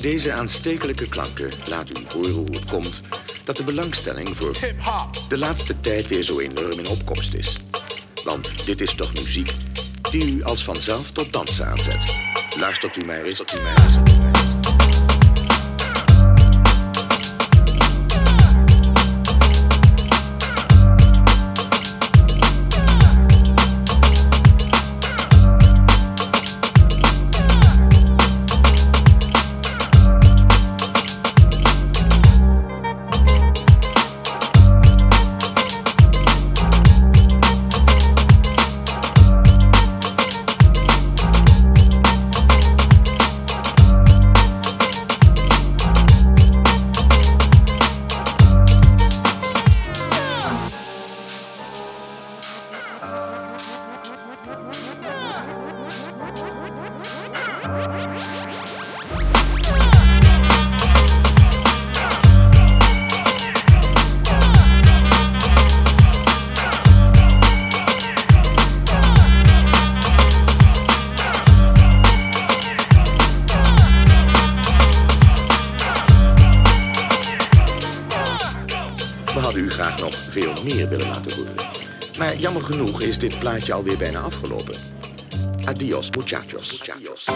Deze aanstekelijke klanken laten u horen hoe het komt dat de belangstelling voor de laatste tijd weer zo enorm in opkomst is. Want dit is toch muziek die u als vanzelf tot dansen aanzet. Luistert u mij eens, tot u mij eens. Graag nog veel meer willen laten horen. Maar jammer genoeg is dit plaatje alweer bijna afgelopen. Adiós, muchachos. muchachos.